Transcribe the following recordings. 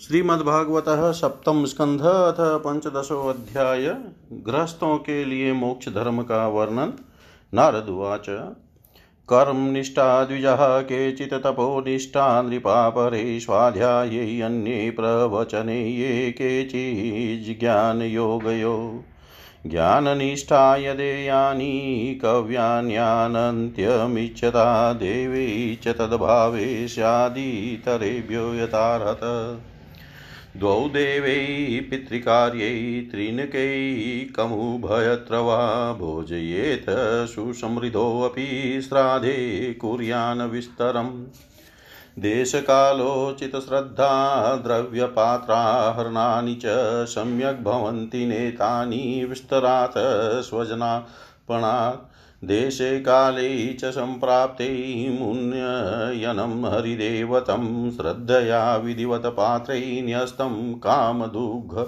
श्रीमद्भागवत सप्तम स्कंध अथ पंचदशो अध्याय। गृहस्थों के लिए मोक्ष धर्म का वर्णन। नारद उवाच कर्मनिष्ठा द्विजः केचित् तपोनिष्ठा नृपा परे स्वाध्याये अन्ये प्रवचने ये केचिज्ञानयोगयो ज्ञाननिष्ठा यदेयानि कव्यान्यानन्त्यमिच्छता देवी च तद्भावे स्यादितरेभ्यो यथार्हत। द्वौ देवै पितृकार्यै त्रिनकैकमुभयत्र वा भोजयेत सुसमृद्धोऽपि श्राद्धे कुर्यान् विस्तरम्। देशकालोचितश्रद्धा द्रव्यपात्राहरणानि च सम्यक् भवन्ति नेतानि विस्तरात् स्वजनापणात् देशे काले च सम्प्राप्ते मुन्ययनं हरिदेवतं श्रद्धया विधिवत पात्रै न्यस्तं कामदुग्ध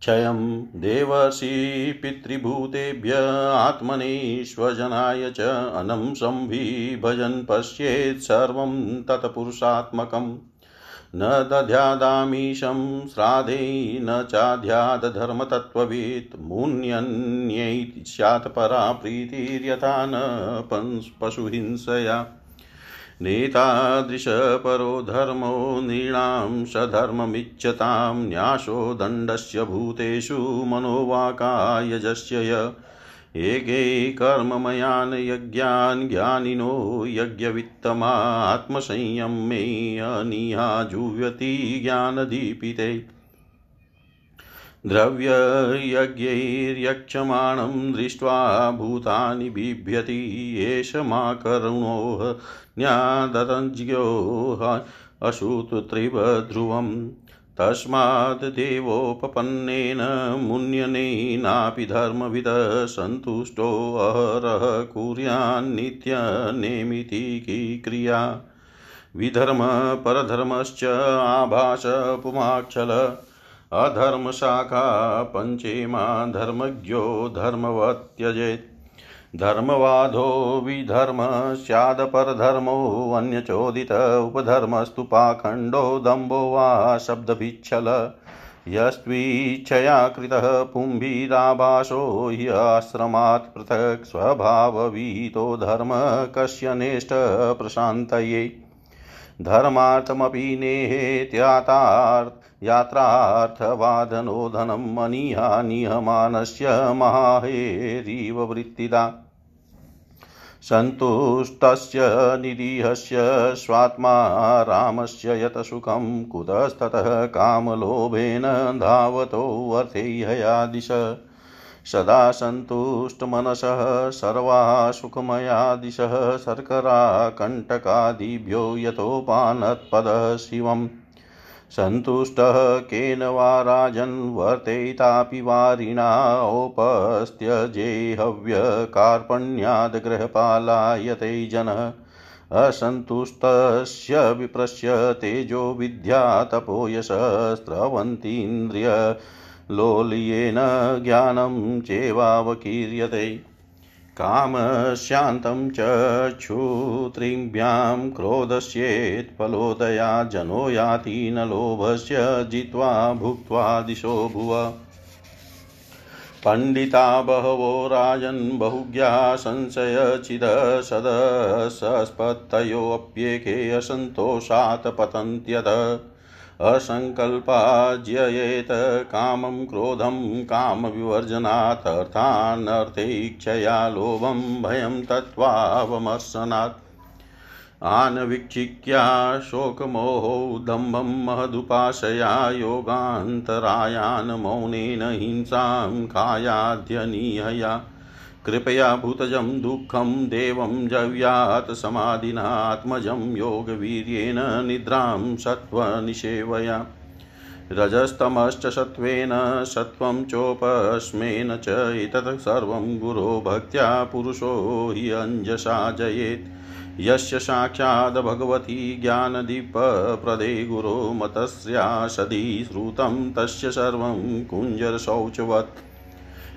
क्षयं देवर्षि पितृभूतेभ्य आत्मने स्वजनाय च अनं संविभजन् पश्येत् सर्वं तत्पुरुषात्मकम् न दध्यादामीशं श्राद्धे न चाध्यादधर्मतत्त्ववित् मुन्यन्यै स्यात् परा प्रीतिर्यथा न पशुहिंसया। नेतादृशपरो धर्मो नृणां सधर्ममिच्छतां न्यासो दण्डस्य भूतेषु मनोवाकायजस्य य। एके कर्ममयान् यज्ञान् ज्ञानिनो यज्ञवित्तमा आत्मसंयमे अनिहा जुह्यति ज्ञानदीपिते। द्रव्ययज्ञैर्यक्षमाणं दृष्ट्वा भूतानि बिभ्यति एष मा करुणोः न्यादतज्ञोः अशुतत्रिवध्रुवम्। तस्मात् देवोपपन्नेन मुन्यनेनापि धर्मविद सन्तुष्टोऽहरः कुर्यान्नित्यनेमिति क्रिया। विधर्मपरधर्मश्च आभास पुमाक्षल अधर्मशाखा पञ्चेमा धर्मज्ञो धर्मवत् धर्मवादो विधर्म स्यादपरधर्मोऽन्यचोदित उपधर्मस्तु पाखण्डो, दम्भो वा शब्दभिच्छल। यस्त्वीच्छया कृतः पुम्भिराभासो ह्याश्रमात् पृथक् स्वभाववीतो धर्म, कस्य नेष्ट प्रशान्तये। धर्मार्थमपि नेहेत्यातार्थ यात्रार्थवादनो धनम् अनिहा निहमानस्य महाहेरिव वृत्तिदा। सन्तुष्टस्य निरीहस्य स्वात्मा रामस्य यत् सुखं कुतस्ततः कामलोभेन धावतोऽर्थेह्यया दिश सदा सन्तुष्टमनसः सर्वाः सुखमया दिशः शर्कराकण्टकादिभ्यो यतोपानत्पदः शिवम्। सन्तुष्टः केन वा राजन् वर्तेतापि वारिणाोपस्त्यजेहव्यकार्पण्याद्गृहपालायते जनः असन्तुष्टस्य विप्रस्य तेजो विद्या तपोयशस्त्रवन्तीन्द्रियलोल्येन ज्ञानं चेवावकीर्यते। कामशान्तं च क्षुत्रिभ्यां क्रोधस्येत्फलोदया जनो याति न लोभस्य जित्वा भुक्त्वा दिशो भुव। पण्डिता बहवो राजन् बहुज्ञा संशयचिदसदसस्पत्तयोऽप्येके असन्तोषात् पतन्त्यत असङ्कल्पाज्ययेत कामं क्रोधं कामविवर्जनात् अर्थानर्थैक्षया लोभं भयं तत्त्वावमर्शनात्। आनवीक्षिक्या शोकमोहो दम्भं महदुपाशया योगान्तरायान् मौनेन हिंसां कायाध्यनीहया कृपया भूतजं दुःखं देवं जव्यात् समाधिनात्मजं योगवीर्येण निद्रां सत्त्वनिषेवया। रजस्तमश्च सत्त्वेन सत्त्वं चोपस्मेन च एतत् सर्वं गुरो भक्त्या पुरुषो हि अञ्जसा जयेत्। यस्य साक्षाद् भगवती ज्ञानदीपप्रदे गुरो मतस्या सदी श्रुतं तस्य सर्वं कुञ्जरशौचवत्।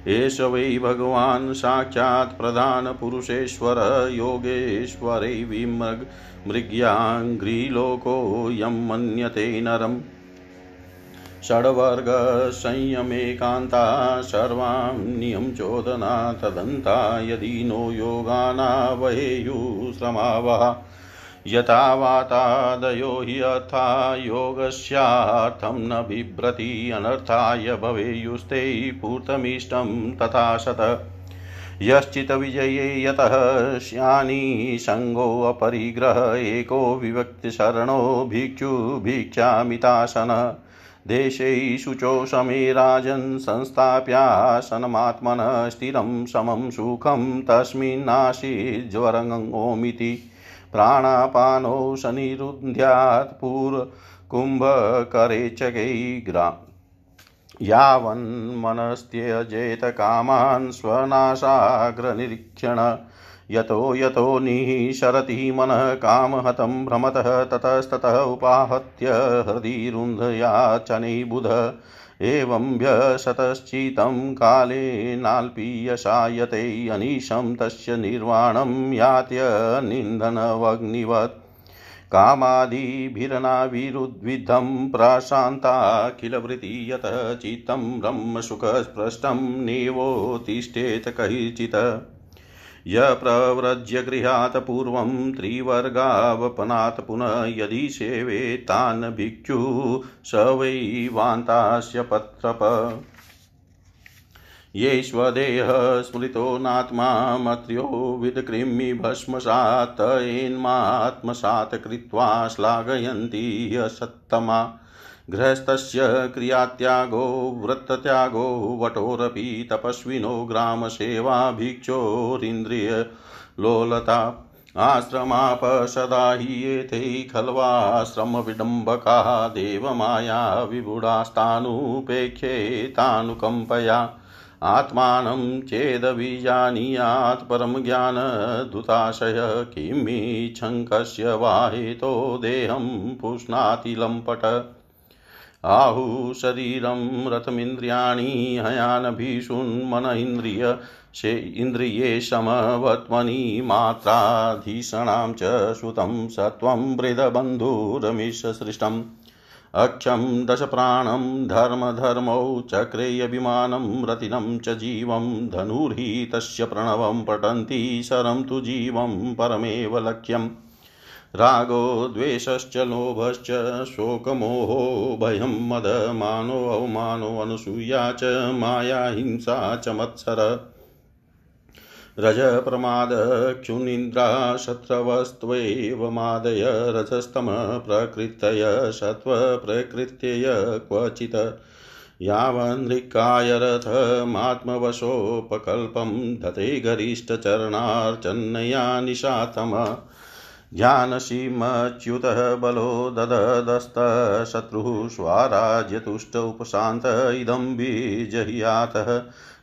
एष वै भगवान् साक्षात् प्रधानपुरुषेश्वर योगेश्वरै विमृग् मृग्याङ्घ्रिलोकोऽयं मन्यते नरम्। षड्वर्गसंयमेकान्ता सर्वां नियं चोदना तदन्ता यदि नो योगानावहेयुश्रमावः यथा वातादयो हि अर्था योगस्यार्थं न बिभ्रति, अनर्थाय भवेयुस्ते पूर्तमीष्टं तथा शत। यश्चित्तविजये यतः श्यानि सङ्गोऽपरिग्रह एको विभक्तिशरणो भिक्षु भिक्षामितासन। देशे शुचो समे राजन् संस्थाप्यासनमात्मनः, स्थिरं समं सुखं तस्मिन्नासीज्वरङ्गोमिति प्राणापानौ सनिरुन्ध्यात् पूर्वकुम्भकरेचकैग्रा यावन्मनस्त्यजेत कामान् स्वनाशाग्रनिरीक्षण। यतो यतो निःसरति मनः कामहतं भ्रमतः ततस्ततः उपाहत्य हृदि रुन्धयाचने बुध। एवं व्यशतश्चितं कालेनाल्पीयसायते अनीशं तस्य निर्वाणं यात्यनिन्दनवग्निवत् कामादिभिरनाविरुद्विद्धं प्रशान्ताखिलवृत्ति यतः चित्तं ब्रह्मसुखस्पृष्टं नेवोत्तिष्ठेत कैचित् य प्रव्रज्य गृहात् पूर्वं त्रिवर्गावपनात् पुनः यदि सेवेतान् भिक्षु स वै वान्तास्य पत्रप ये स्वदेह स्मृतो नात्मा मत्र्यो विदकृमि भस्मसात् येन्मात्मसात् कृत्वा श्लाघयन्ति असत्तमा। गृहस्थस्य क्रियात्यागो, वृत्तत्यागो, वटोरपि तपस्विनो ग्रामसेवा भिक्षोरिन्द्रियलोलता आश्रमापसदा हि एते खल्वाश्रमविडम्बका, देवमाया विबुढास्तानुपेक्षेतानुकम्पया आत्मानं चेदभिजानीयात् परं ज्ञानदुताशय किमिच्छङ्कस्य वा हेतो देहं पुष्णाति आहु शरीरं रथमिन्द्रियाणि हयानभीषुन्मन इन्द्रिय शे इन्द्रिये समवत्मनि मात्राधीषणां च श्रुतं सत्वं बृदबन्धुरमिषसृष्टम् अक्षं दशप्राणं धर्मधर्मौ चक्रेऽभिमानं रतिनं च जीवं धनुर्हि तस्य प्रणवं पठन्ति शरं तु जीवं परमेव लक्ष्यम्। रागो द्वेषश्च लोभश्च शोकमोहो भयं मदमानो अवमानो अनुसूया च माया हिंसा च मत्सर। रजप्रमादक्षुनिन्द्रा शत्रवस्त्वैव मादय रजस्तमः प्रकृतय सत्त्वप्रकृत्यय क्वचित्। यावन्नृकायरथमात्मवशोपकल्पं धते गरिष्ठचरणार्चन्नया निशातमः। ज्ञानसीमच्युतः बलो दददस्तशत्रुः स्वाराज्यतुष्ट उपशान्त इदं बीजह्यातः।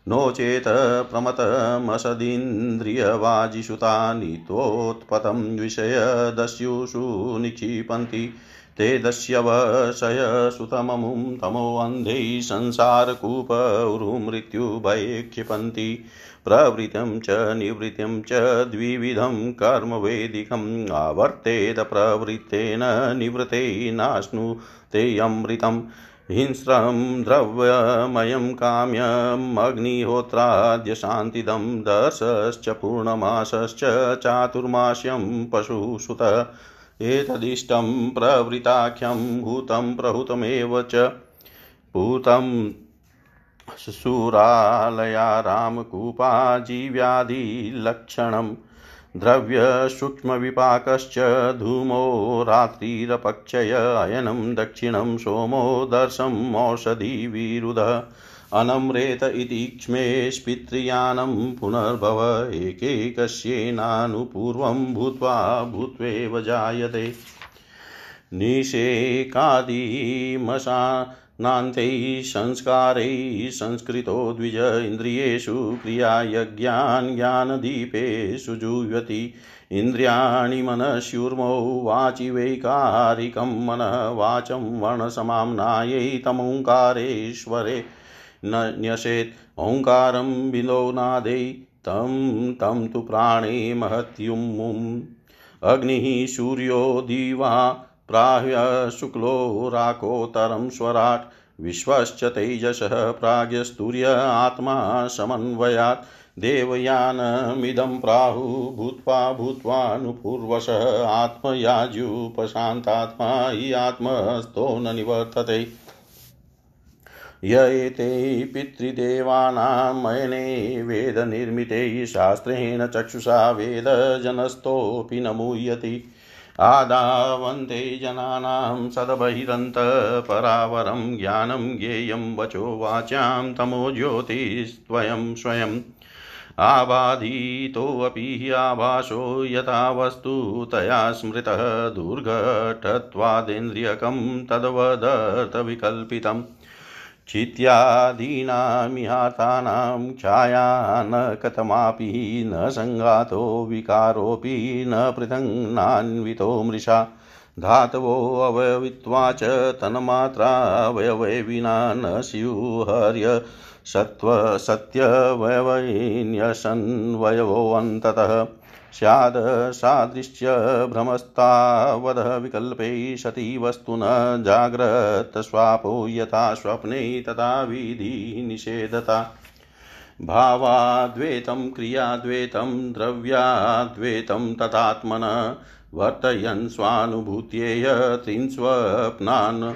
नो चेत् प्रमतमसदिन्द्रियवाजिषुता नीतोत्पतं विषयदस्युषु निक्षिपन्ति। ते दस्यवशय सुतममुं तमोऽन्धैः संसारकूपौरुमृत्युभये क्षिपन्ति प्रवृत्तिं च निवृत्तिं च द्विविधं कर्मवेदिकम् आवर्तेत प्रवृत्तेन निवृत्तेनाश्नुतेऽमृतम् हिंस्रं द्रव्यमयं काम्यम् अग्निहोत्राद्यशान्तिदं दर्शश्च पूर्णमासश्च चातुर्मास्यं पशुसुत एतदिष्टं प्रवृताख्यं भूतं प्रहुतमेव च भूतं शुशूरालया रामकूपा जीव्यादिलक्षणं द्रव्यसूक्ष्मविपाकश्च धूमो, रात्रिरपक्षय अयनं दक्षिणं सोमो दर्शमौषधिविरुधः अनम्रेत इति क्ष्मेष्पितृयानं पुनर्भव, एकैकस्येनानुपूर्वं भूत्वा भूत्वेव जायते। निषेकादिमशा नान्तैः संस्कारैः संस्कृतो द्विज इन्द्रियेषु क्रियायज्ञान् ज्ञानदीपेषु जुह्यति इन्द्रियाणि मनस्युर्मौ वाचि वैकारिकं मनः वाचं वर्णसमाम्नायै तमोङ्कारेश्वरे। न्यसेत् ओङ्कारं विनो नादे तं तं तु प्राणे महत्युम्मुम्। अग्निः सूर्यो दिवा प्राह्य शुक्लो राकोत्तरं स्वराट्, विश्वश्च तेजसः प्राज्ञस्तूर्य आत्मा समन्वयात्। देवयानमिदं प्राहु भूत्वा भूत्वानुपूर्वशः आत्मयाज्युपशान्तात्मा हि आत्मस्थो न निवर्तते। य एते पितृदेवानां मयने वेदनिर्मिते शास्त्रेण चक्षुषा वेदजनस्थोऽपि न मूयति आदावन्ते जनानां सदबहिरन्तपरावरं ज्ञानं ज्ञेयं वचो वाच्यां तमो ज्योतिस्त्वयं स्वयम् आबाधितोऽपि आभासो यथा वस्तु तया स्मृतः दुर्घटत्वादेन्द्रियकं तद्वदर्थविकल्पितम् चित्यादीनामिहातानां छाया न कथमापि न सङ्गातो विकारोऽपि न पृथङ्नान्वितो मृषा। धातवोऽवयवित्वा च तन्मात्रावयवे विना न स्युहर्य सत्त्वसत्यवयवैन्यसन्वयवोऽन्ततः स्याद् सादृश्यभ्रमस्तावदः विकल्पै सति वस्तु न जाग्रत्स्वापो यथा स्वप्ने तथा विधिनिषेधता भावाद्वैतं क्रियाद्वैतं द्रव्याद्वैतं तथात्मन वर्तयन् स्वानुभूत्येय त्रिंस्वप्नान्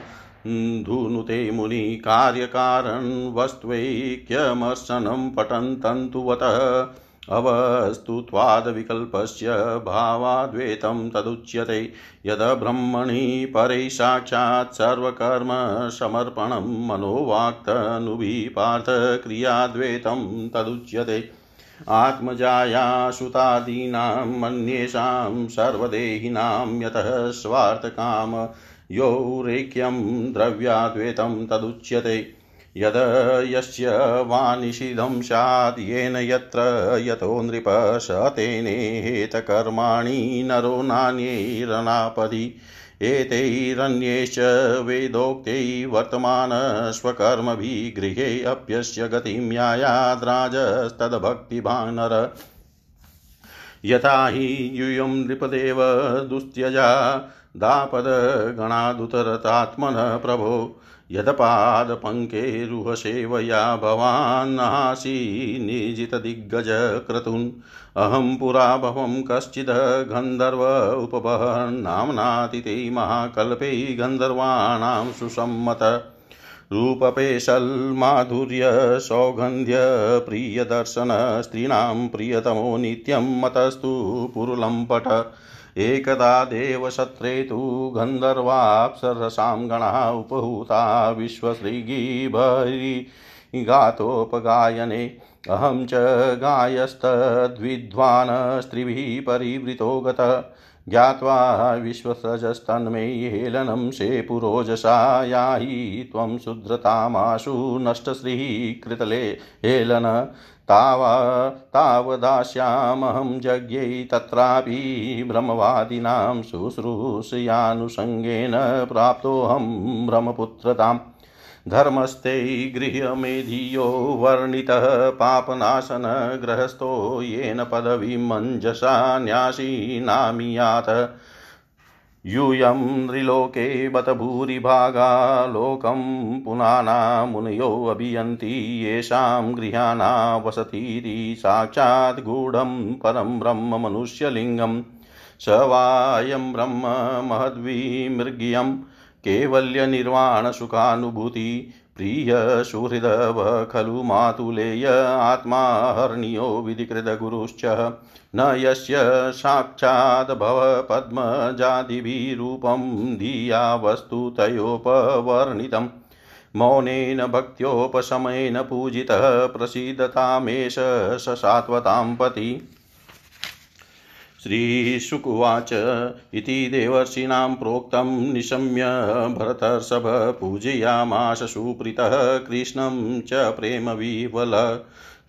धुनुते मुनि कार्यकारणं वस्त्वैक्यमर्शनं पठन् तन्तुवतः अवस्तुत्वादविकल्पस्य भावाद्वैतं तदुच्यते। यद ब्रह्मणि परै साक्षात् सर्वकर्मसमर्पणं मनोवाक्तनुभिपार्थक्रियाद्वैतं तदुच्यते। आत्मजाया सुतादीनाम् अन्येषां सर्वदेहिनां यतः स्वार्थकाम यौरेक्यं द्रव्याद्वैतं तदुच्यते। यद यस्य वा निषिधं स्यात्, येन यत्र यतो नृप स तेनेहेतकर्माणि नरो नान्यैरनापदि। एतैरन्यैश्च वेदोक्तै वर्तमान स्वकर्मभिः गृहेऽप्यस्य गतिं यायाद्राजस्तद्भक्तिभानर। यथा हि यूयं नृपदेव दुस्त्यजा दापदगणादुतरतात्मनः प्रभो, यदपादपङ्केरुहसेवया भवान्नासि निजितदिग्गजक्रतुन्। अहं पुरा भवं कश्चिद् गन्धर्व उपबहन्नाम्नातिते महाकल्पे गन्धर्वाणां सुसम्मत। रूपपेशल्माधुर्यसौगन्ध्यप्रियदर्शन प्रियतमो नित्यं मतस्तु पुरुलम्पट। एकदा देवशत्रे तु गन्धर्वाप्सरसां गणाः उपहूता विश्वश्रीगिभरिगातोपगायने अहं च गायस्तद्विद्वान् स्त्रिभिः परिवृतो गतः। ज्ञात्वा विश्वसजस्तन्मे हेलनं शेपुरोजसा। याहि त्वं शुद्रतामाशु नष्टश्रीः कृतले। हेलन तावा तावदास्यामहं यज्ञै तत्रापि ब्रह्मवादिनां शुश्रूषयानुषङ्गेन प्राप्तोऽहं ब्रह्मपुत्रताम् धर्मस्ते गृह्यमेधियो वर्णितः पापनाशनगृहस्थो येन पदवीं मञ्जसा न्यासीनामियात यूयं त्रिलोके बत भूरिभागा लोकं पुनाना मुनयोऽभियन्ति येषां गृहाणा वसतीति, साक्षात् गूढं परं ब्रह्म मनुष्यलिङ्गं स वायं ब्रह्म महद्विमृग्यं, कैवल्यनिर्वाणसुखानुभूति प्रियसुहृदव खलु मातुलेय आत्मा हर्नियो विधिकृतगुरुश्च न यस्य साक्षाद्भव पद्मजादिभिरूपं धिया वस्तुतयोपवर्णितम् मौनेन भक्त्योपशमेन पूजितः प्रसीदतामेष स सात्वतां पति। श्रीशुकुवाच इति देवर्षीणां प्रोक्तं निशम्य भरतर्षभ पूजयामाश सुप्रीतः कृष्णं च प्रेमविवल।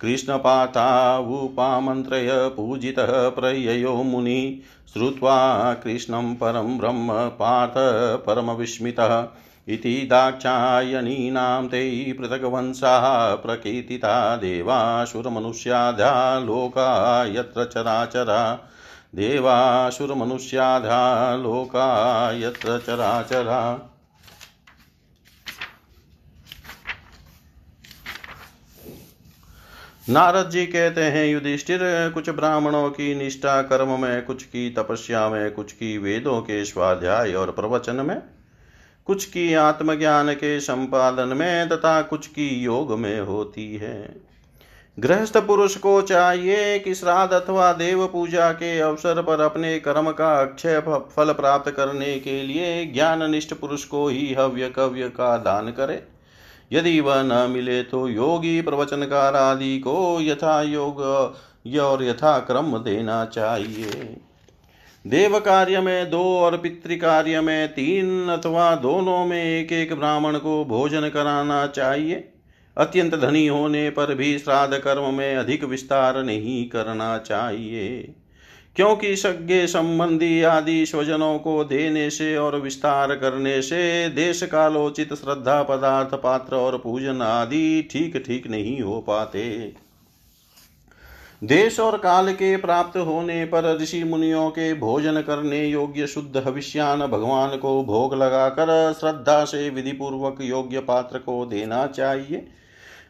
कृष्णपातावुपामन्त्रय पूजितः प्रययो मुनि। श्रुत्वा कृष्णं परं ब्रह्म पार्थ परमविस्मितः। इति दाक्षायणीनां ते पृथग्वंशाः प्रकीर्तिता देवासुरमनुष्याधा लोका यत्र चराचरा। देवासुरमनुष्याधा लोका यत्र चराचरा। नारद जी कहते हैं, युधिष्ठिर, कुछ ब्राह्मणों की निष्ठा कर्म में, कुछ की तपस्या में, कुछ की वेदों के स्वाध्याय और प्रवचन में, कुछ की आत्मज्ञान के संपादन में, तथा कुछ की योग में होती है। गृहस्थ पुरुष को चाहिए कि श्राद्ध अथवा देव पूजा के अवसर पर अपने कर्म का अक्षय फल प्राप्त करने के लिए ज्ञान निष्ठ पुरुष को ही हव्य कव्य का दान करे। यदि वह न मिले तो योगी प्रवचनकार आदि को यथा योग और यथा क्रम देना चाहिए। देव कार्य में दो और पितृ कार्य में तीन अथवा दोनों में एक एक ब्राह्मण को भोजन कराना चाहिए। अत्यंत धनी होने पर भी श्राद्ध कर्म में अधिक विस्तार नहीं करना चाहिए। क्योंकि सज्ञे संबंधी आदि स्वजनों को देने से और विस्तार करने से देश कालोचित श्रद्धा पदार्थ, पात्र और पूजन आदि ठीक ठीक नहीं हो पाते। देश और काल के प्राप्त होने पर ऋषि मुनियों के भोजन करने योग्य शुद्ध हविष्यान भगवान को भोग लगाकर श्रद्धा से विधि पूर्वक योग्य पात्र को देना चाहिए।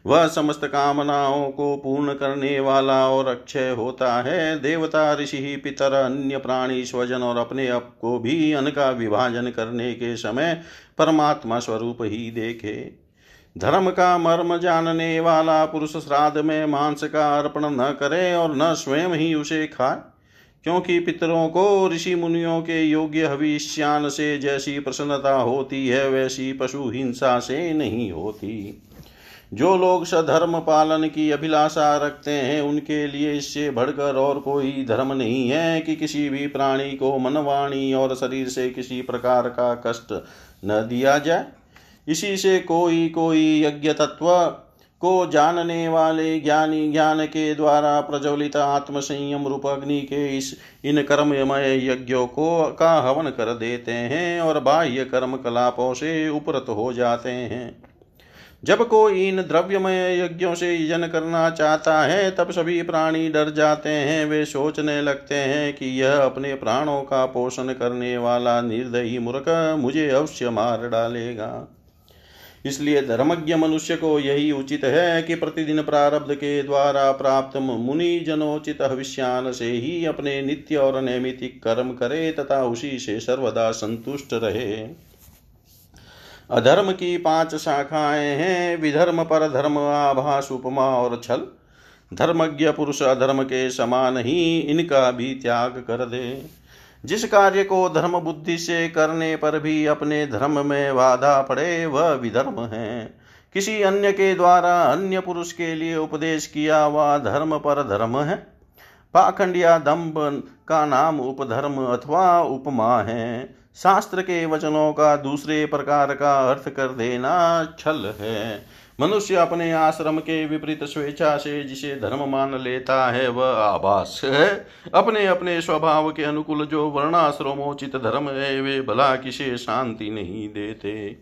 वह समस्त कामनाओं को पूर्ण करने वाला और अक्षय होता है। देवता, ऋषि, पितर, अन्य प्राणी, स्वजन और अपने आप को भी अन्न का विभाजन करने के समय परमात्मा स्वरूप ही देखे। धर्म का मर्म जानने वाला पुरुष श्राद्ध में मांस का अर्पण न करे और न स्वयं ही उसे खाए, क्योंकि पितरों को, ऋषि मुनियों के योग्य हविष्यान से जैसी प्रसन्नता होती है, वैसी पशु हिंसा से नहीं होती। जो लोग सधर्म पालन की अभिलाषा रखते हैं, उनके लिए इससे बढ़कर और कोई धर्म नहीं है कि किसी भी प्राणी को मनवाणी और शरीर से किसी प्रकार का कष्ट न दिया जाए। इसी से कोई कोई यज्ञ तत्व को जानने वाले ज्ञानी, ज्ञान के द्वारा प्रज्वलित आत्म संयम रूप अग्नि के इस इन कर्ममय यज्ञों को का हवन कर देते हैं और बाह्य कर्म कलापों से उपरत हो जाते हैं। जब कोई इन द्रव्यमय यज्ञों से यजन करना चाहता है, तब सभी प्राणी डर जाते हैं। वे सोचने लगते हैं कि यह अपने प्राणों का पोषण करने वाला निर्दयी मूर्ख मुझे अवश्य मार डालेगा। इसलिए धर्मज्ञ मनुष्य को यही उचित है कि प्रतिदिन प्रारब्ध के द्वारा प्राप्त मुनि जनोचित हविष्यान से ही अपने नित्य और नैमितिक कर्म करे, तथा उसी से सर्वदा संतुष्ट रहे। अधर्म की पाँच शाखाएँ हैं, विधर्म पर धर्म आभास, उपमा और छल। धर्मज्ञ पुरुष अधर्म के समान ही इनका भी त्याग कर दे। जिस कार्य को धर्म बुद्धि से करने पर भी अपने धर्म में बाधा पड़े, वह विधर्म है। किसी अन्य के द्वारा अन्य पुरुष के लिए उपदेश किया हुआ धर्म पर धर्म है। पाखंड या दम्ब का नाम उपधर्म अथवा उपमा है। शास्त्र के वचनों का दूसरे प्रकार का अर्थ कर देना छल है। मनुष्य अपने आश्रम के विपरीत स्वेच्छा से जिसे धर्म मान लेता है, वह आभास है। अपने अपने स्वभाव के अनुकूल जो वर्णाश्रमोचित धर्म है, वे भला किसे शांति नहीं देते।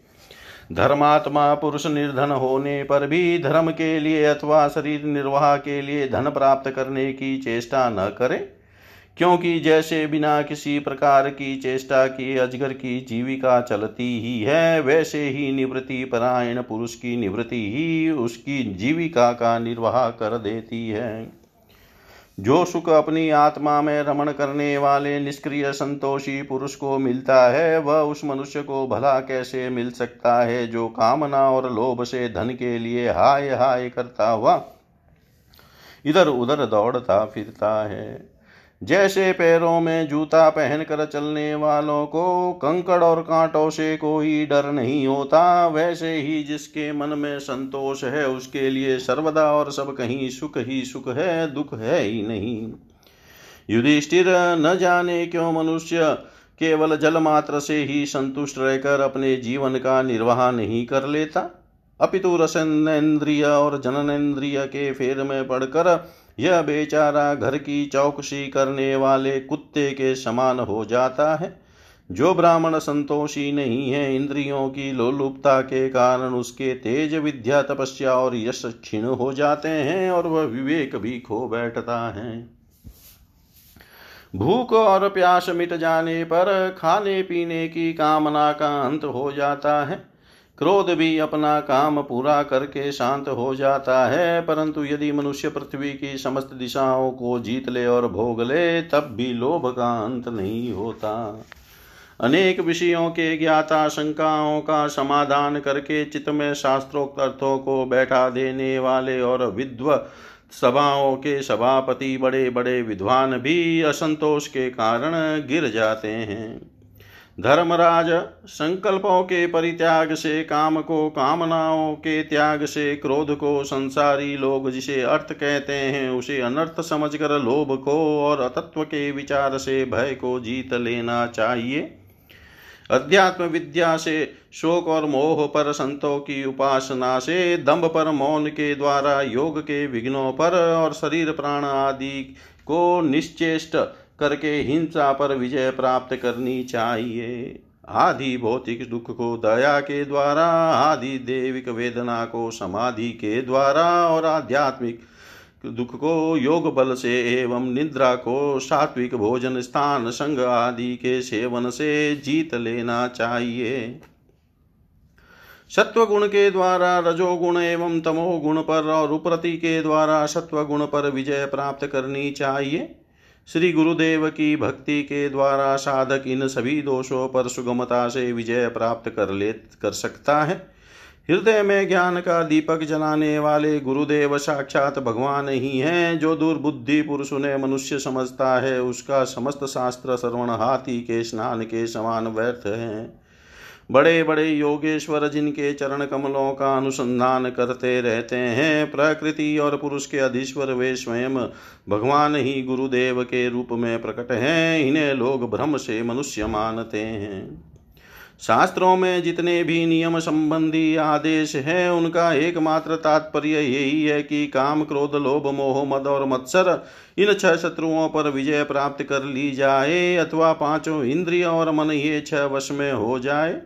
धर्मात्मा पुरुष निर्धन होने पर भी धर्म के लिए अथवा शरीर निर्वाह के लिए धन प्राप्त करने की चेष्टा न करे। क्योंकि जैसे बिना किसी प्रकार की चेष्टा की अजगर की जीविका चलती ही है, वैसे ही निवृत्ति परायण पुरुष की निवृत्ति ही उसकी जीविका का निर्वाह कर देती है। जो सुख अपनी आत्मा में रमण करने वाले निष्क्रिय संतोषी पुरुष को मिलता है, वह उस मनुष्य को भला कैसे मिल सकता है जो कामना और लोभ से धन के लिए हाय हाय करता हुआ इधर उधर दौड़ता फिरता है। जैसे पैरों में जूता पहनकर चलने वालों को कंकड़ और कांटों से कोई डर नहीं होता, वैसे ही जिसके मन में संतोष है, उसके लिए सर्वदा और सब कहीं सुख ही सुख है, दुख है ही नहीं। युधिष्ठिर, न जाने क्यों मनुष्य केवल जल मात्र से ही संतुष्ट रहकर अपने जीवन का निर्वाह नहीं कर लेता? अपितु रसनेन्द्रिय और जननेन्द्रिय के फेर में पड़कर यह बेचारा घर की चौकसी करने वाले कुत्ते के समान हो जाता है। जो ब्राह्मण संतोषी नहीं है, इंद्रियों की लोलुपता के कारण उसके तेज विद्या, तपस्या और यश क्षीण हो जाते हैं और वह विवेक भी खो बैठता है। भूख और प्यास मिट जाने पर खाने पीने की कामना का अंत हो जाता है। क्रोध भी अपना काम पूरा करके शांत हो जाता है, परंतु यदि मनुष्य पृथ्वी की समस्त दिशाओं को जीत ले और भोग ले, तब भी लोभ का अंत नहीं होता। अनेक विषयों के ज्ञाता शंकाओं का समाधान करके चित्त में शास्त्रोक्त अर्थों को बैठा देने वाले और विद्व सभाओं के सभापति बड़े बड़े विद्वान भी असंतोष के कारण गिर जाते हैं। धर्मराज संकल्पों के परित्याग से, काम को कामनाओं के त्याग से, क्रोध को संसारी लोग जिसे अर्थ कहते हैं, उसे अनर्थ समझकर लोभ को और अतत्व के विचार से भय को जीत लेना चाहिए। अध्यात्म विद्या से, शोक और मोह पर संतों की उपासना से दम्भ पर मौन के द्वारा योग के विघ्नों पर और शरीर प्राण आदि को निश्चेष्ट करके हिंसा पर विजय प्राप्त करनी चाहिए। आदि भौतिक दुख को दया के द्वारा, आदि देविक वेदना को समाधि के द्वारा, और आध्यात्मिक दुख को योग बल से एवं निद्रा को सात्विक भोजन, स्थान, संग आदि के सेवन से जीत लेना चाहिए। सत्व गुण के द्वारा, रजोगुण एवं तमोगुण पर और उप्रति के द्वारा सत्व गुण पर विजय प्राप्त करनी चाहिए। श्री गुरुदेव की भक्ति के द्वारा साधक इन सभी दोषों पर सुगमता से विजय प्राप्त कर ले, कर सकता है। हृदय में ज्ञान का दीपक जलाने वाले गुरुदेव साक्षात भगवान ही हैं। जो दुर्बुद्धि पुरुष उन्हें मनुष्य समझता है, उसका समस्त शास्त्र श्रवण हाथी के स्नान के समान व्यर्थ है। बड़े बड़े योगेश्वर जिनके चरण कमलों का अनुसंधान करते रहते हैं, प्रकृति और पुरुष के अधीश्वर वे स्वयं भगवान ही गुरुदेव के रूप में प्रकट हैं, इन्हें लोग भ्रम से मनुष्य मानते हैं। शास्त्रों में जितने भी नियम संबंधी आदेश हैं, उनका एकमात्र तात्पर्य यही है कि काम, क्रोध, लोभ, मोह, मद और मत्सर इन छह शत्रुओं पर विजय प्राप्त कर ली जाए, अथवा पाँचों इंद्रिय और मन ये छह वश में हो जाए।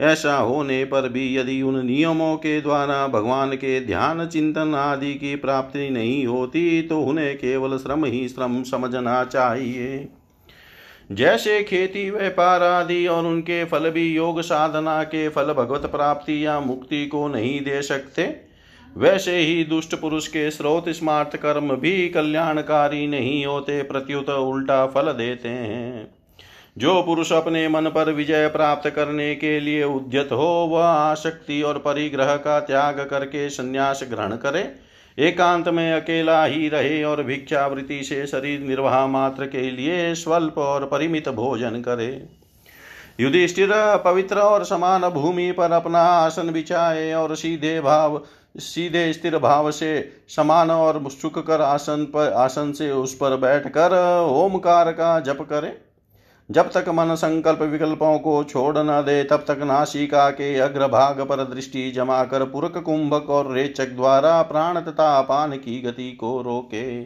ऐसा होने पर भी यदि उन नियमों के द्वारा भगवान के ध्यान, चिंतन आदि की प्राप्ति नहीं होती तो उन्हें केवल श्रम ही श्रम समझना चाहिए। जैसे खेती, व्यापार आदि और उनके फल भी योग साधना के फल भगवत प्राप्ति या मुक्ति को नहीं दे सकते, वैसे ही दुष्ट पुरुष के स्रोत स्मार्थ कर्म भी कल्याणकारी नहीं होते, प्रत्युत उल्टा फल देते हैं। जो पुरुष अपने मन पर विजय प्राप्त करने के लिए उद्यत हो, वह आसक्ति और परिग्रह का त्याग करके संन्यास ग्रहण करे। एकांत में अकेला ही रहे और भिक्षावृत्ति से शरीर निर्वाह मात्र के लिए स्वल्प और परिमित भोजन करे। युधिष्ठिर पवित्र और समान भूमि पर अपना आसन बिछाए और सीधे भाव, सीधे स्थिर भाव से समान और सुख कर आसन पर, आसन से उस पर बैठकर ओमकार का जप करे। जब तक मन संकल्प विकल्पों को छोड़ न दे, तब तक नासिका के अग्रभाग पर दृष्टि जमा कर पुरक कुंभक और रेचक द्वारा प्राण तथा अपान की गति को रोके।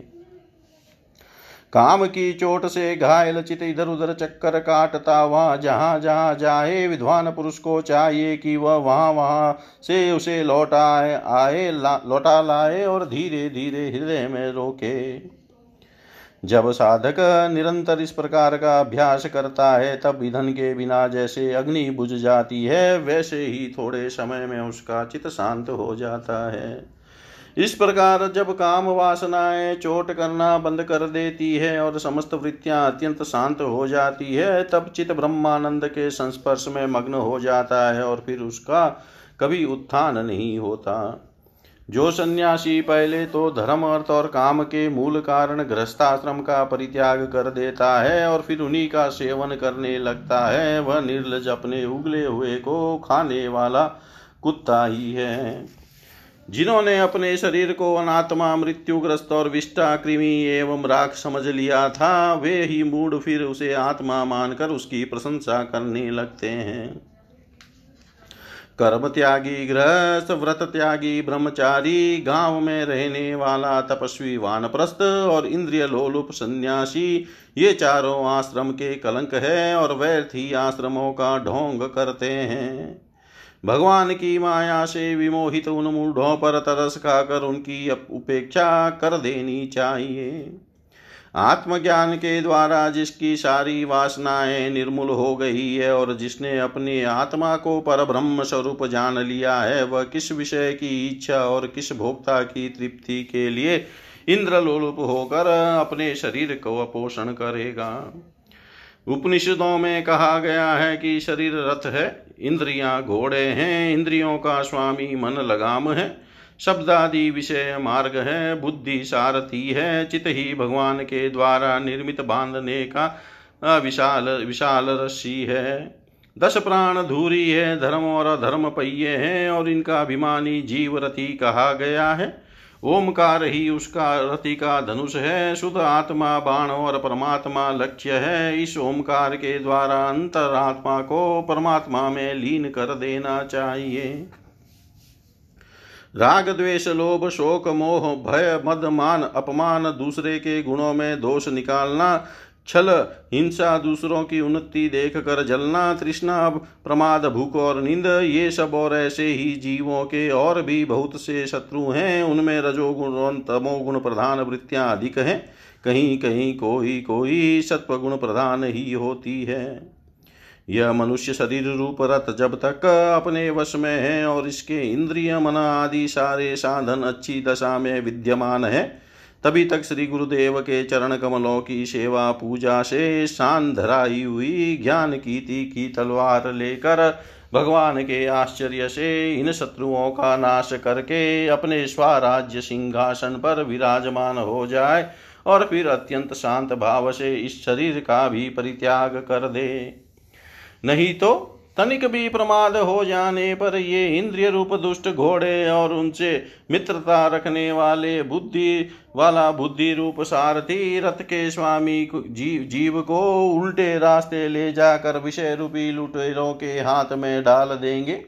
काम की चोट से घायल चित इधर उधर चक्कर काटता, वहाँ जहाँ जहाँ जाए, विद्वान पुरुष को चाहिए कि वह वहाँ वहाँ से उसे लौटाए, आए लौटा लाए और धीरे धीरे हृदय में रोके। जब साधक निरंतर इस प्रकार का अभ्यास करता है, तब ईंधन के बिना जैसे अग्नि बुझ जाती है, वैसे ही थोड़े समय में उसका चित शांत हो जाता है। इस प्रकार जब काम वासनाएँ चोट करना बंद कर देती है और समस्त वृत्तियाँ अत्यंत शांत हो जाती है, तब चित ब्रह्मानंद के संस्पर्श में मग्न हो जाता है और फिर उसका कभी उत्थान नहीं होता। जो सन्यासी पहले तो धर्म, अर्थ और काम के मूल कारण गृहस्थाश्रम का परित्याग कर देता है और फिर उन्हीं का सेवन करने लगता है। वह निर्लज अपने उगले हुए को खाने वाला कुत्ता ही है। जिन्होंने अपने शरीर को अनात्मा, मृत्युग्रस्त और विष्टा कृमि एवं राख समझ लिया था, वे ही मूड फिर उसे आत्मा मानकर उसकी प्रशंसा करने लगते हैं। कर्म त्यागी गृहस्थ व्रत त्यागी ब्रह्मचारी, गाँव में रहने वाला तपस्वी, वानप्रस्थ और इंद्रिय लोलुप सन्यासी, ये चारों आश्रम के कलंक है और व्यर्थी आश्रमों का ढोंग करते हैं। भगवान की माया से विमोहित उन मूढ़ों पर तरस खाकर उनकी उपेक्षा कर देनी चाहिए। आत्मज्ञान के द्वारा जिसकी सारी वासनाएँ निर्मूल हो गई है और जिसने अपनी आत्मा को पर ब्रह्म स्वरूप जान लिया है, वह किस विषय की इच्छा और किस भोक्ता की तृप्ति के लिए इंद्रलोलुप होकर अपने शरीर को पोषण करेगा? उपनिषदों में कहा गया है कि शरीर रथ है, इंद्रियाँ घोड़े हैं, इंद्रियों का स्वामी मन लगाम है। शब्द आदि विषय मार्ग है, बुद्धि सारथी है, चित ही भगवान के द्वारा निर्मित बांधने का विशाल विशाल रस्सी है। दस प्राण धूरी है, धर्म और अधर्म पहिए हैं और इनका अभिमानी जीव रथी कहा गया है। ओमकार ही उसका रति का धनुष है, शुद्ध आत्मा, बाण और परमात्मा लक्ष्य है। इस ओमकार के द्वारा अंतरात्मा को परमात्मा में लीन कर देना चाहिए। राग द्वेष लोभ शोक, मोह, भय, मद, मान, अपमान, दूसरे के गुणों में दोष निकालना, छल, हिंसा, दूसरों की उन्नति देख कर जलना, तृष्णा, प्रमाद, भूख और नींद, ये सब और ऐसे ही जीवों के और भी बहुत से शत्रु हैं। उनमें रजोगुण और तमोगुण प्रधान वृत्तियाँ अधिक हैं। कहीं कहीं कोई कोई सत्वगुण प्रधान ही होती है। यह मनुष्य शरीर रूप रथ जब तक अपने वश में है और इसके इंद्रिय मन आदि सारे साधन अच्छी दशा में विद्यमान है। तभी तक श्री गुरुदेव के चरण कमलों की सेवा पूजा से शान धराई हुई ज्ञान की की तलवार लेकर भगवान के आश्चर्य से इन शत्रुओं का नाश करके अपने स्वराज्य सिंहासन पर विराजमान हो जाए और फिर अत्यंत शांत भाव से इस शरीर का भी परित्याग कर दे। नहीं तो तनिक भी प्रमाद हो जाने पर ये इंद्रिय रूप दुष्ट घोड़े और उनसे मित्रता रखने वाले बुद्धि वाला बुद्धि रूप सारथी रथ के स्वामी जीव जीव को उल्टे रास्ते ले जाकर विषय रूपी लुटेरों के हाथ में डाल देंगे।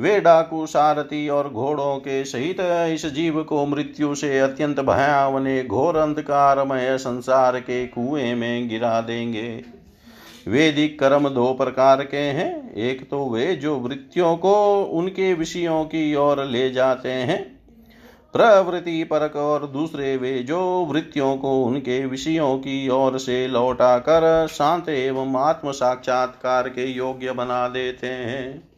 वे डाकू सारथी और घोड़ों के सहित इस जीव को मृत्यु से अत्यंत भयावने घोर अंधकारमय संसार के कुएँ में गिरा देंगे। वेदिक कर्म दो प्रकार के हैं। एक तो वे जो वृत्तियों को उनके विषयों की ओर ले जाते हैं, प्रवृत्ति परक, और दूसरे वे जो वृत्तियों को उनके विषयों की ओर से लौटा कर शांत एवं आत्म साक्षात्कार के योग्य बना देते हैं।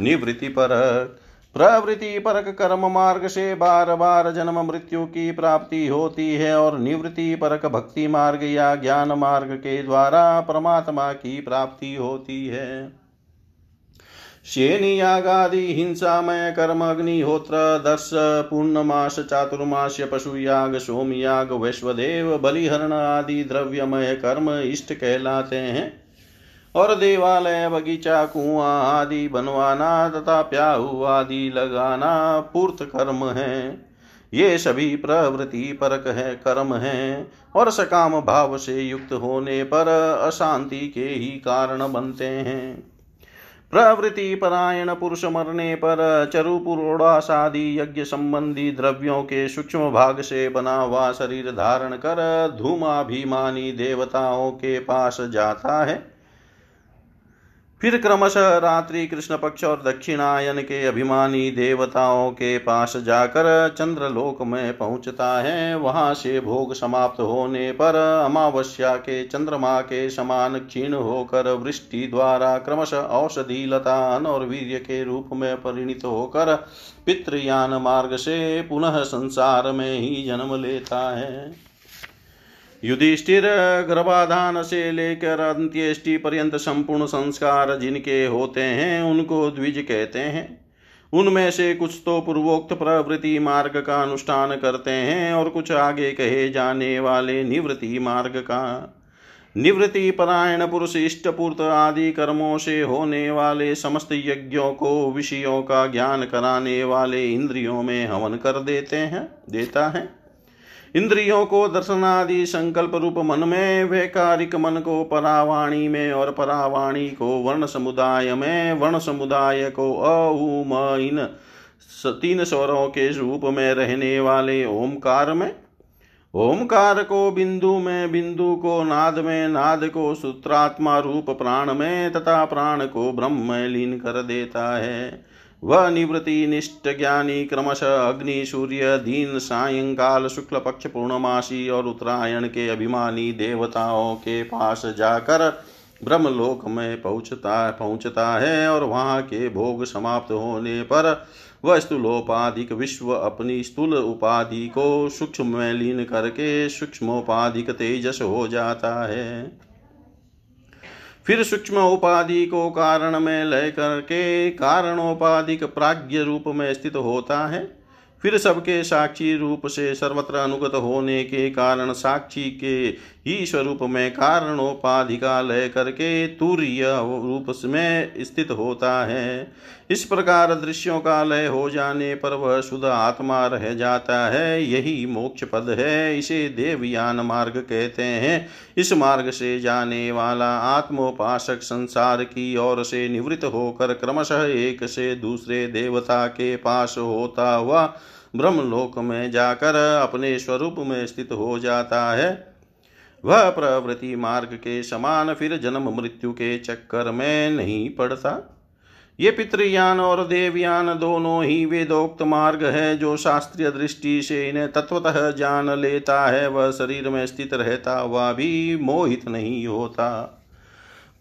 निवृत्ति परक प्रवृत्ति परक कर्म मार्ग से बार बार जन्म मृत्यु की प्राप्ति होती है और निवृत्ति परक भक्ति मार्ग या ज्ञान मार्ग के द्वारा परमात्मा की प्राप्ति होती है। शेनियागादि हिंसामय कर्म अग्निहोत्र दर्श पूर्णमास चातुर्मास्य पशुयाग सोमयाग वैश्वदेव बलिहरण आदि द्रव्यमय कर्म इष्ट कहलाते हैं। और देवालय, बगीचा, कुआँ आदि बनवाना तथा प्याऊ आदि लगाना पूर्त कर्म है। ये सभी प्रवृत्ति परक है, कर्म है और सकाम भाव से युक्त होने पर अशांति के ही कारण बनते हैं। प्रवृत्ति परायण पुरुष मरने पर चरुपुरोड़ास आदि यज्ञ संबंधी द्रव्यों के सूक्ष्म भाग से बना हुआ शरीर धारण कर धूमाभिमानी देवताओं के पास जाता है। फिर क्रमशः रात्रि कृष्ण पक्ष और दक्षिणायन के अभिमानी देवताओं के पास जाकर चंद्रलोक में पहुँचता है। वहाँ से भोग समाप्त होने पर अमावस्या के चंद्रमा के समान क्षीण होकर वृष्टि द्वारा क्रमशः औषधि, लतान और वीर्य के रूप में परिणित होकर पितृयान मार्ग से पुनः संसार में ही जन्म लेता है। युधिष्ठिर गर्भाधान से लेकर अंत्येष्टि पर्यंत संपूर्ण संस्कार जिनके होते हैं, उनको द्विज कहते हैं। उनमें से कुछ तो पूर्वोक्त प्रवृत्ति मार्ग का अनुष्ठान करते हैं और कुछ आगे कहे जाने वाले निवृत्ति मार्ग का। निवृत्ति, परायण, पुरुष, इष्टपूर्त आदि कर्मों से होने वाले समस्त यज्ञों को विषयों का ज्ञान कराने वाले इंद्रियों में हवन कर देते हैं, देता है। इंद्रियों को दर्शनादि संकल्प रूप मन में, वैकारिक मन को परावाणी में और परावाणी को वर्ण समुदाय में, वर्ण समुदाय को अम इन तीन स्वरों के रूप में रहने वाले ओमकार में ओमकार को बिंदु में बिंदु को नाद में नाद को सूत्रात्मा रूप प्राण में तथा प्राण को ब्रह्म लीन कर देता है। वह निवृत्ति निष्ठ ज्ञानी क्रमश अग्नि, सूर्य, दीन, सायंकाल, शुक्ल पक्ष, पूर्णमासी और उत्तरायण के अभिमानी देवताओं के पास जाकर ब्रह्मलोक में पहुँचता पहुँचता है और वहाँ के भोग समाप्त होने पर वह स्थूलोपाधिक विश्व अपनी स्थूल उपाधि को सूक्ष्म में लीन करके सूक्ष्मोपाधिक तेजस हो जाता है। फिर सूक्ष्म उपाधि को कारण में लय करके कारणोपाधिक प्राज्ञ रूप में स्थित होता है। फिर सबके साक्षी रूप से सर्वत्र अनुगत होने के कारण साक्षी के ही स्वरूप में कारणोपाधि का लय करके तूर्य रूप में स्थित होता है। इस प्रकार दृश्यों का लय हो जाने पर वह शुद्ध आत्मा रह जाता है। यही मोक्ष पद है, इसे देवयान मार्ग कहते हैं। इस मार्ग से जाने वाला आत्मोपासक संसार की ओर से निवृत्त होकर क्रमशः एक से दूसरे देवता के पास होता हुआ ब्रह्मलोक में जाकर अपने स्वरूप में स्थित हो जाता है। वह प्रवृत्ति मार्ग के समान फिर जन्म मृत्यु के चक्कर में नहीं पड़ता। ये पितृयान और देवयान दोनों ही वेदोक्त मार्ग है, जो शास्त्रीय दृष्टि से इन्हें तत्वतः जान लेता है। वह शरीर में स्थित रहता हुआ भी मोहित नहीं होता।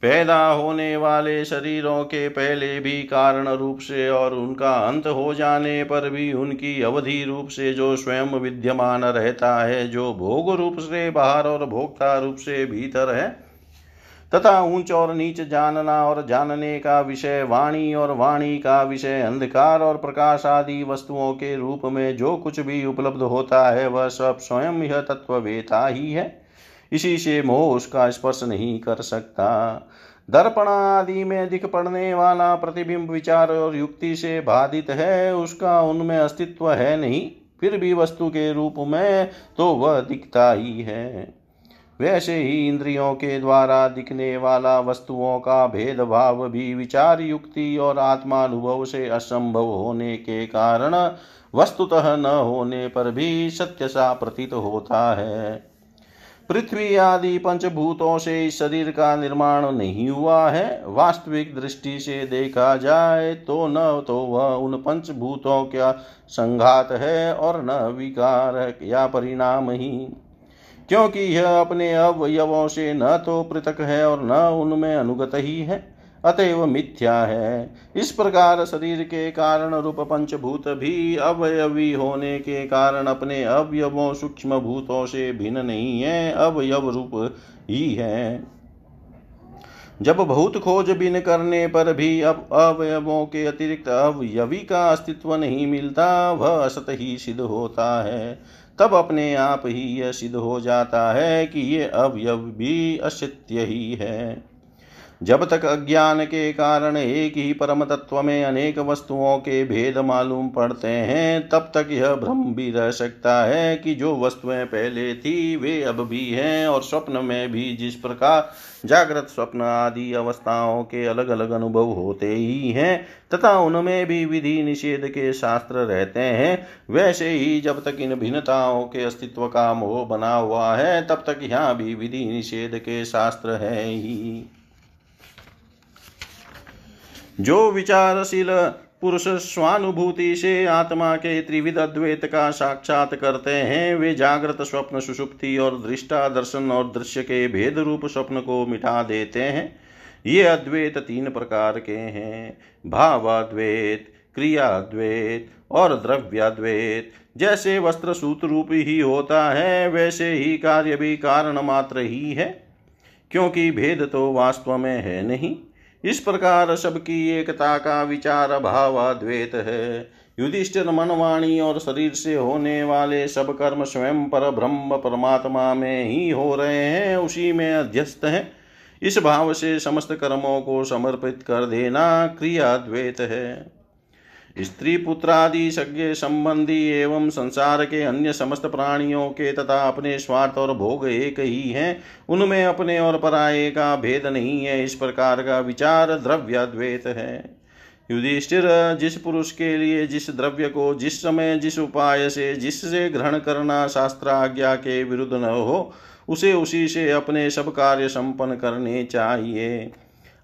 पैदा होने वाले शरीरों के पहले भी कारण रूप से और उनका अंत हो जाने पर भी उनकी अवधि रूप से जो स्वयं विद्यमान रहता है, जो भोग रूप से बाहर और भोक्ता रूप से भीतर है, तथा ऊंच और नीच जानना और जानने का विषय, वाणी और वाणी का विषय, अंधकार और प्रकाश आदि वस्तुओं के रूप में जो कुछ भी उपलब्ध होता है, वह सब स्वयं यह तत्ववेता ही है। इसी से मोह उसका स्पर्श नहीं कर सकता। दर्पण आदि में दिख पड़ने वाला प्रतिबिंब विचार और युक्ति से बाधित है, उसका उनमें अस्तित्व है नहीं। फिर भी वस्तु के रूप में तो वह दिखता ही है। वैसे ही इंद्रियों के द्वारा दिखने वाला वस्तुओं का भेदभाव भी विचार, युक्ति और आत्मानुभव से असंभव होने के कारण वस्तुतः न होने पर भी सत्य सा प्रतीत होता है। पृथ्वी आदि पंचभूतों से इस शरीर का निर्माण नहीं हुआ है। वास्तविक दृष्टि से देखा जाए तो न तो वह उन पंचभूतों का संघात है और न विकार या परिणाम ही। क्योंकि यह अपने अवयवों से न तो पृथक है और न उनमें अनुगत ही है। अतएव मिथ्या है। इस प्रकार शरीर के कारण रूप पंचभूत भी अवयवी होने के कारण अपने अवयवों सूक्ष्म भूतों से भिन्न नहीं है, अवयव रूप ही है। जब बहुत खोजबीन करने पर भी अब अवयवों के अतिरिक्त अवयवी का अस्तित्व नहीं मिलता, वह असत ही सिद्ध होता है। तब अपने आप ही यह सिद्ध हो जाता है कि ये अवयव भी असत्य ही है। जब तक अज्ञान के कारण एक ही परम तत्व में अनेक वस्तुओं के भेद मालूम पड़ते हैं, तब तक यह भ्रम भी रह सकता है कि जो वस्तुएँ पहले थी, वे अब भी हैं और स्वप्न में भी जिस प्रकार जागृत स्वप्न आदि अवस्थाओं के अलग अलग अनुभव होते ही हैं, तथा उनमें भी विधि निषेध के शास्त्र रहते हैं, वैसे ही जब तक इन भिन्नताओं के अस्तित्व का मोह बना हुआ है, तब तक यहाँ भी विधि निषेध के शास्त्र हैं ही। जो विचारशील पुरुष स्वानुभूति से आत्मा के त्रिविध अद्वैत का साक्षात करते हैं, वे जागृत स्वप्न सुषुप्ति और दृष्टा दर्शन और दृश्य के भेद रूप स्वप्न को मिटा देते हैं। ये अद्वैत तीन प्रकार के हैं। भावाद्वैत, क्रियाद्वैत और द्रव्याद्वैत। जैसे वस्त्र सूत्र रूप ही होता है, वैसे ही कार्य भी कारण मात्र ही है। क्योंकि भेद तो वास्तव में है नहीं। इस प्रकार सबकी एकता का विचार भाव अद्वैत है। युधिष्ठिर मनवाणी और शरीर से होने वाले सब कर्म स्वयं पर ब्रह्म परमात्मा में ही हो रहे हैं, उसी में अध्यस्त हैं। इस भाव से समस्त कर्मों को समर्पित कर देना क्रियाद्वैत है। स्त्री पुत्रादि सज्ञ संबंधी एवं संसार के अन्य समस्त प्राणियों के तथा अपने स्वार्थ और भोग एक ही हैं। उनमें अपने और पराये का भेद नहीं है। इस प्रकार का विचार द्रव्य द्वैत है। युधिष्ठिर, जिस पुरुष के लिए जिस द्रव्य को जिस समय जिस उपाय से जिससे ग्रहण करना शास्त्र आज्ञा के विरुद्ध न हो, उसे उसी से अपने सब कार्य संपन्न करने चाहिए।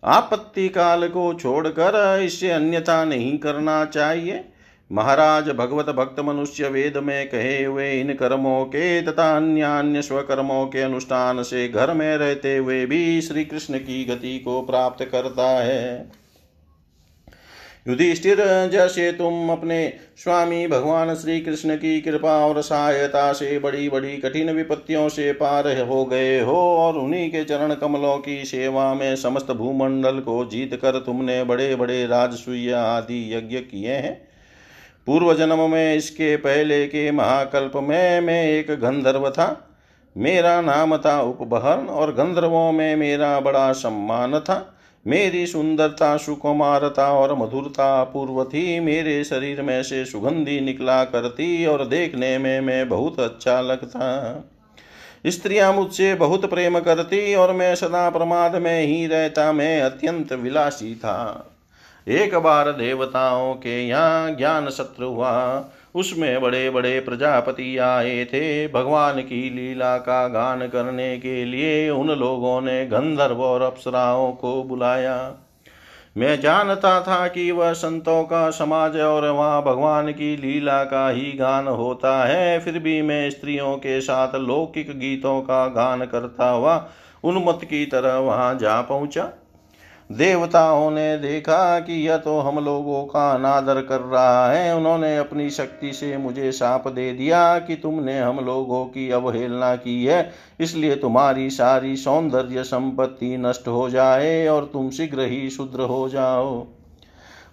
आपत्ति काल को छोड़कर इससे अन्यथा नहीं करना चाहिए। महाराज भगवत भक्त मनुष्य वेद में कहे हुए इन कर्मों के तथा अन्य अन्य स्वकर्मों के अनुष्ठान से घर में रहते हुए भी श्री कृष्ण की गति को प्राप्त करता है। युधिष्ठिर, जैसे तुम अपने स्वामी भगवान श्री कृष्ण की कृपा और सहायता से बड़ी बड़ी कठिन विपत्तियों से पार हो गए हो और उन्हीं के चरण कमलों की सेवा में समस्त भूमंडल को जीत कर तुमने बड़े बड़े राजसूय आदि यज्ञ किए हैं। पूर्व जन्म में इसके पहले के महाकल्प में मैं एक गंधर्व था। मेरा नाम था उपबहन और गंधर्वों में मेरा बड़ा सम्मान था। मेरी सुंदरता, सुकुमारता और मधुरता अपूर्व थी। मेरे शरीर में से सुगंधी निकला करती और देखने में मैं बहुत अच्छा लगता। स्त्रियाँ मुझसे बहुत प्रेम करती और मैं सदा प्रमाद में ही रहता। मैं अत्यंत विलासी था। एक बार देवताओं के यहाँ ज्ञान शत्रु हुआ। उसमें बड़े बड़े प्रजापति आए थे। भगवान की लीला का गान करने के लिए उन लोगों ने गंधर्व और अप्सराओं को बुलाया। मैं जानता था कि वह संतों का समाज और वहाँ भगवान की लीला का ही गान होता है। फिर भी मैं स्त्रियों के साथ लौकिक गीतों का गान करता हुआ उन्मत की तरह वहाँ जा पहुँचा। देवताओं ने देखा कि यह तो हम लोगों का अनादर कर रहा है। उन्होंने अपनी शक्ति से मुझे साप दे दिया कि तुमने हम लोगों की अवहेलना की है। इसलिए तुम्हारी सारी सौंदर्य संपत्ति नष्ट हो जाए और तुम शीघ्र ही शुद्र हो जाओ।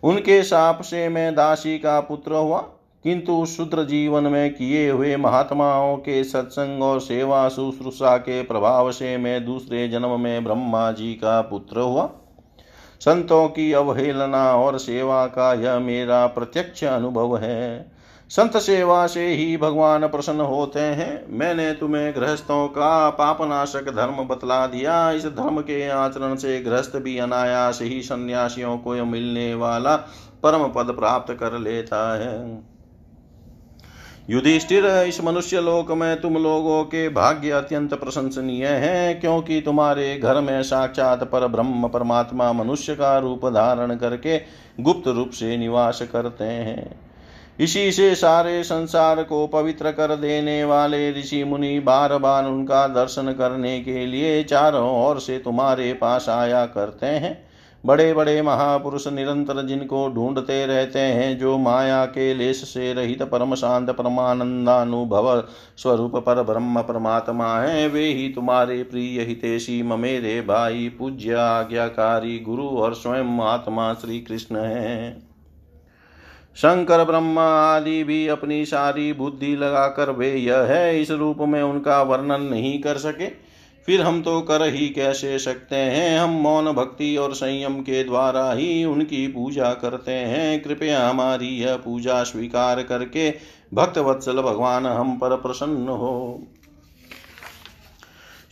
उनके साप से मैं दासी का पुत्र हुआ, किंतु शुद्र जीवन में किए हुए महात्माओं के सत्संग और सेवा शुश्रूषा के प्रभाव से मैं दूसरे जन्म में ब्रह्मा जी का पुत्र हुआ। संतों की अवहेलना और सेवा का यह मेरा प्रत्यक्ष अनुभव है। संत सेवा से ही भगवान प्रसन्न होते हैं। मैंने तुम्हें गृहस्थों का पापनाशक धर्म बतला दिया। इस धर्म के आचरण से गृहस्थ भी अनायास ही सन्यासियों को मिलने वाला परम पद प्राप्त कर लेता है। युधिष्ठिर, इस मनुष्य लोक में तुम लोगों के भाग्य अत्यंत प्रशंसनीय है, क्योंकि तुम्हारे घर में साक्षात पर ब्रह्म परमात्मा मनुष्य का रूप धारण करके गुप्त रूप से निवास करते हैं। इसी से सारे संसार को पवित्र कर देने वाले ऋषि मुनि बार बार उनका दर्शन करने के लिए चारों ओर से तुम्हारे पास आया करते हैं। बड़े बड़े महापुरुष निरंतर जिनको ढूंढते रहते हैं, जो माया के लेस से रहित परम शांत परमानंदानुभव स्वरूप पर ब्रह्म परमात्मा है, वे ही तुम्हारे प्रिय हितेशी, ममेरे भाई, पूज्य, आज्ञाकारी, गुरु और स्वयं आत्मा श्री कृष्ण है। शंकर, ब्रह्मा आदि भी अपनी सारी बुद्धि लगाकर वे यह है, इस रूप में उनका वर्णन नहीं कर सके। फिर हम तो कर ही कैसे सकते हैं? हम मौन भक्ति और संयम के द्वारा ही उनकी पूजा करते हैं। कृपया हमारी यह पूजा स्वीकार करके भक्त वत्सल भगवान हम पर प्रसन्न हो।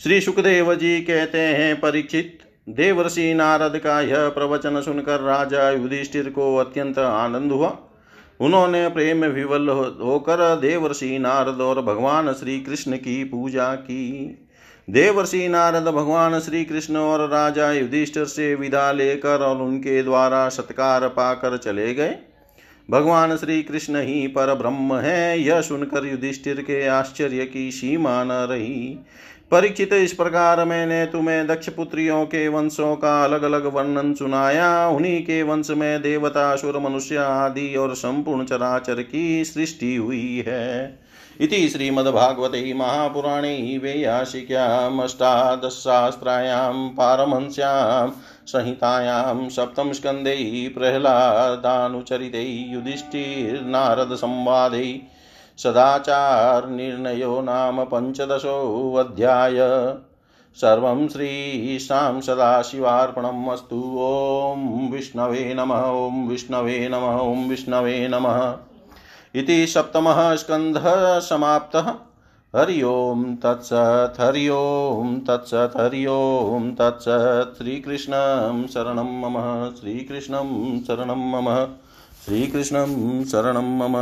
श्री सुखदेव जी कहते हैं, परीक्षित देवर्षि नारद का यह प्रवचन सुनकर राजा युधिष्ठिर को अत्यंत आनंद हुआ। उन्होंने प्रेम विवल होकर देवर्षि नारद और भगवान श्री कृष्ण की पूजा की। देवर्षि नारद भगवान श्री कृष्ण और राजा युधिष्ठिर से विदा लेकर और उनके द्वारा सत्कार पाकर चले गए। भगवान श्री कृष्ण ही पर ब्रह्म है, यह सुनकर युधिष्ठिर के आश्चर्य की सीमा न रही। परीक्षित, इस प्रकार मैंने तुम्हें दक्ष पुत्रियों के वंशों का अलग अलग वर्णन सुनाया। उन्हीं के वंश में देवता सुर मनुष्य आदि और संपूर्ण चराचर की सृष्टि हुई है। इति श्रीमद्भागवते महापुराणे वेयाशिक्यामष्टादशशास्त्रायां पारमहंस्यां संहितायां सप्तमस्कन्धे प्रह्लादानुचरिते युधिष्ठिर्नारदसंवादे सदाचारनिर्णयो नाम पञ्चदशोऽध्याय। सर्वं श्रीशां सदाशिवार्पणम् अस्तु। ॐ विष्णवे नमः। ॐ विष्णवे नमः। ॐ विष्णवे नमः। इति सप्तमः स्कन्धः समाप्तः। हरि ओं तत्सत् हरि ओं तत्सत् हरि ओं तत्सत्। श्रीकृष्णं शरणं मम, श्रीकृष्णं शरणं मम, श्रीकृष्णं शरणं मम।